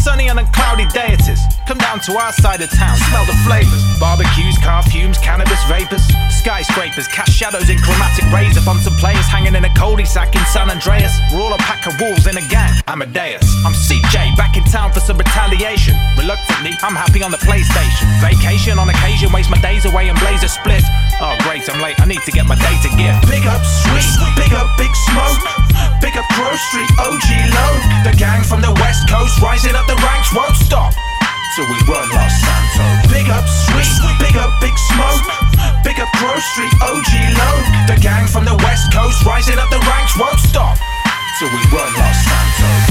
sunny and cloudy day it is. Come down to our side of town, smell the flavors. Barbecues, car fumes, cannabis vapors. Skyscrapers, cast shadows in chromatic rays upon some players hanging in a cul-de-sac in San Andreas. We're all a pack of wolves in a gang. Amadeus. I'm CJ, back in town for some retaliation. Reluctantly, I'm happy on the PlayStation. Vacation on occasion, waste my days away and blaze a split. Oh great, I'm late, I need to get my data gear. Big up Sweet, from the West Coast rising up the ranks won't stop till we run Los Santos. Big up Sweet, big up Big Smoke, big up Grove Street, OG Loc. The gang from the West Coast rising up the ranks won't stop till we run Los Santos.